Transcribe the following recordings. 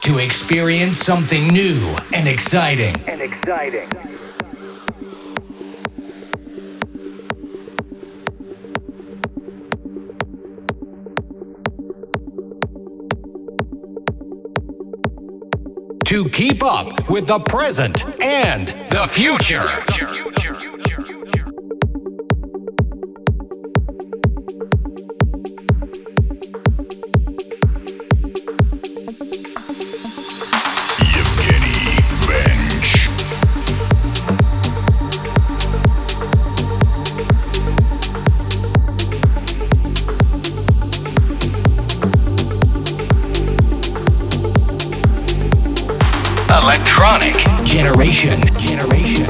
to experience something new and exciting. And exciting. To keep up with the present and the future. Generation. Generation.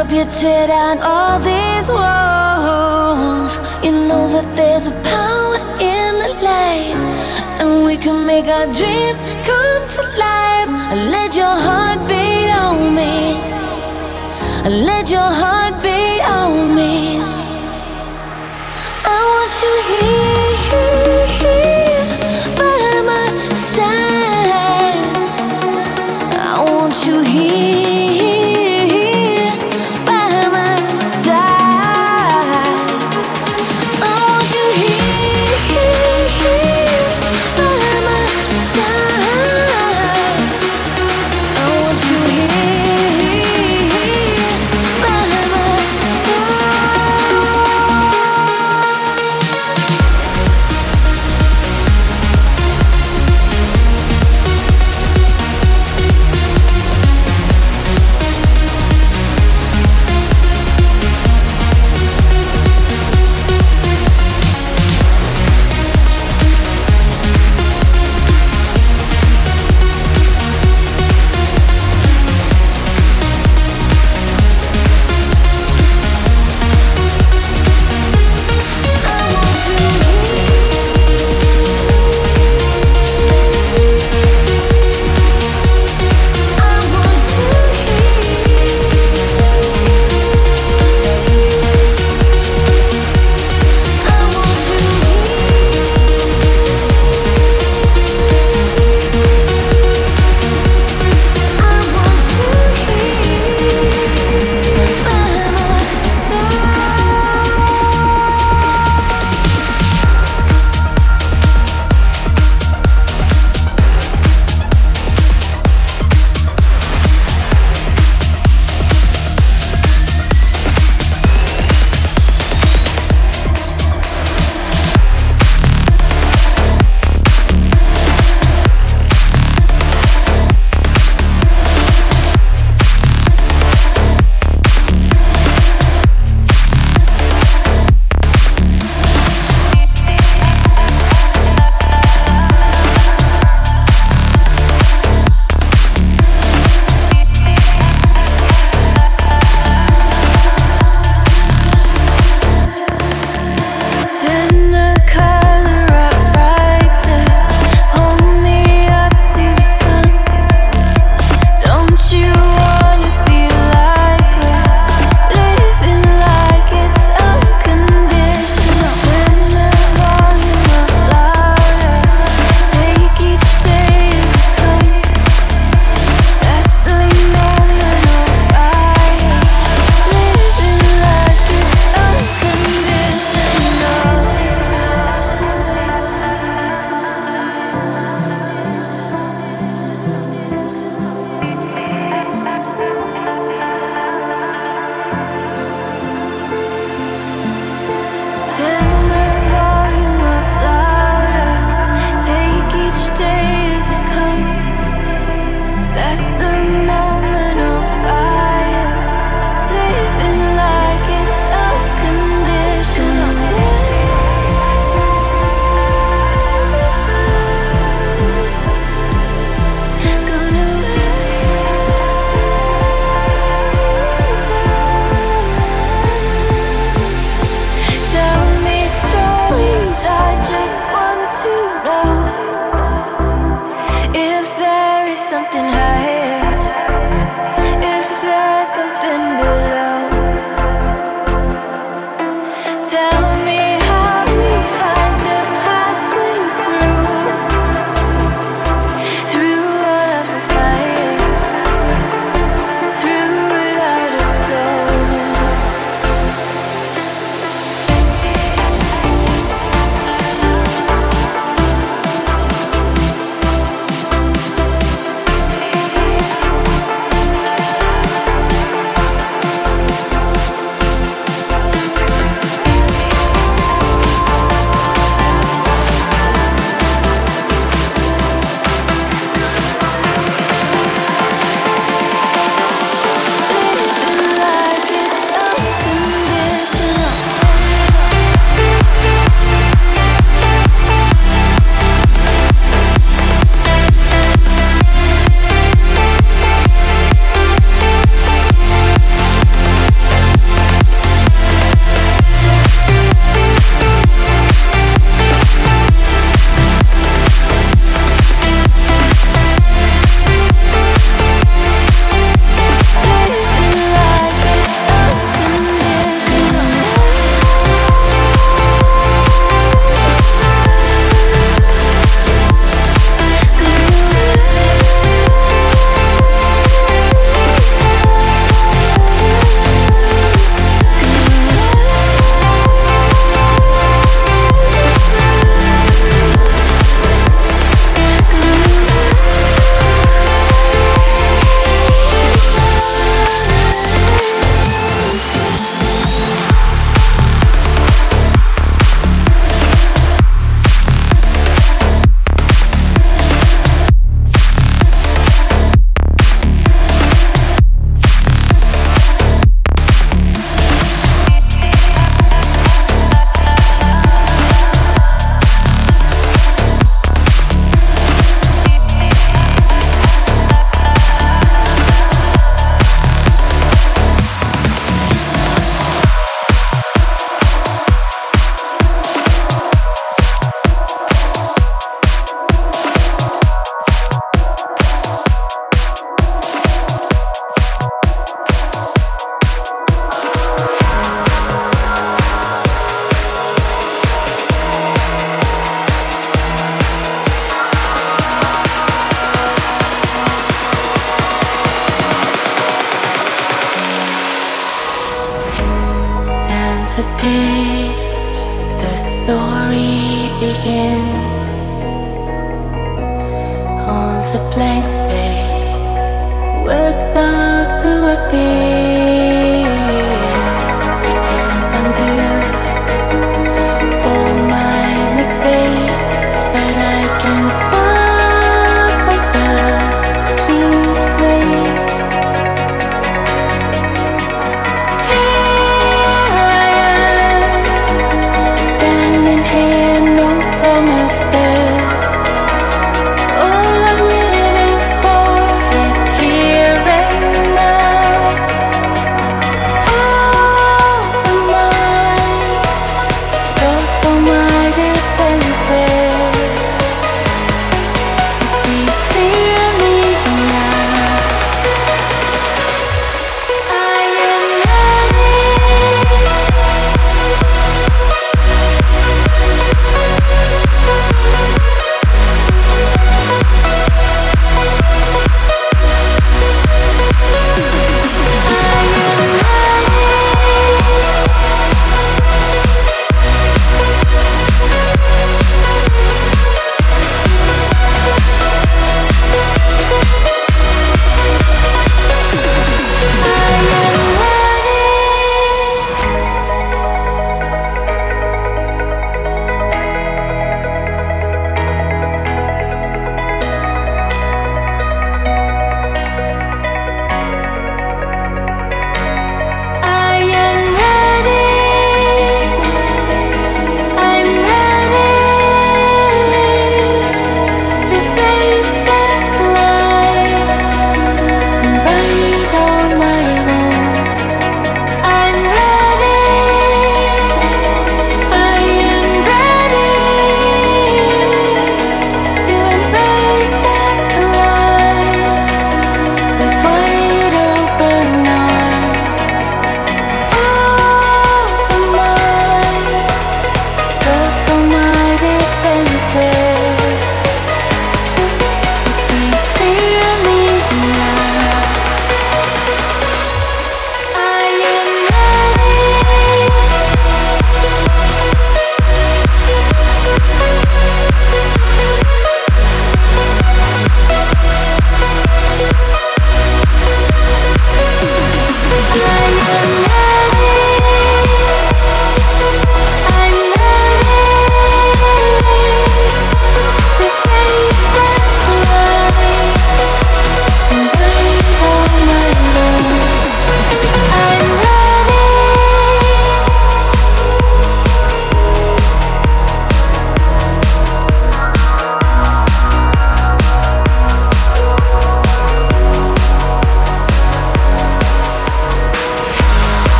up, you tear down all these walls. You know that there's a power in the light, and we can make our dreams come to life. Let your heart beat on me. Let your heart beat on me.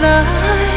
that I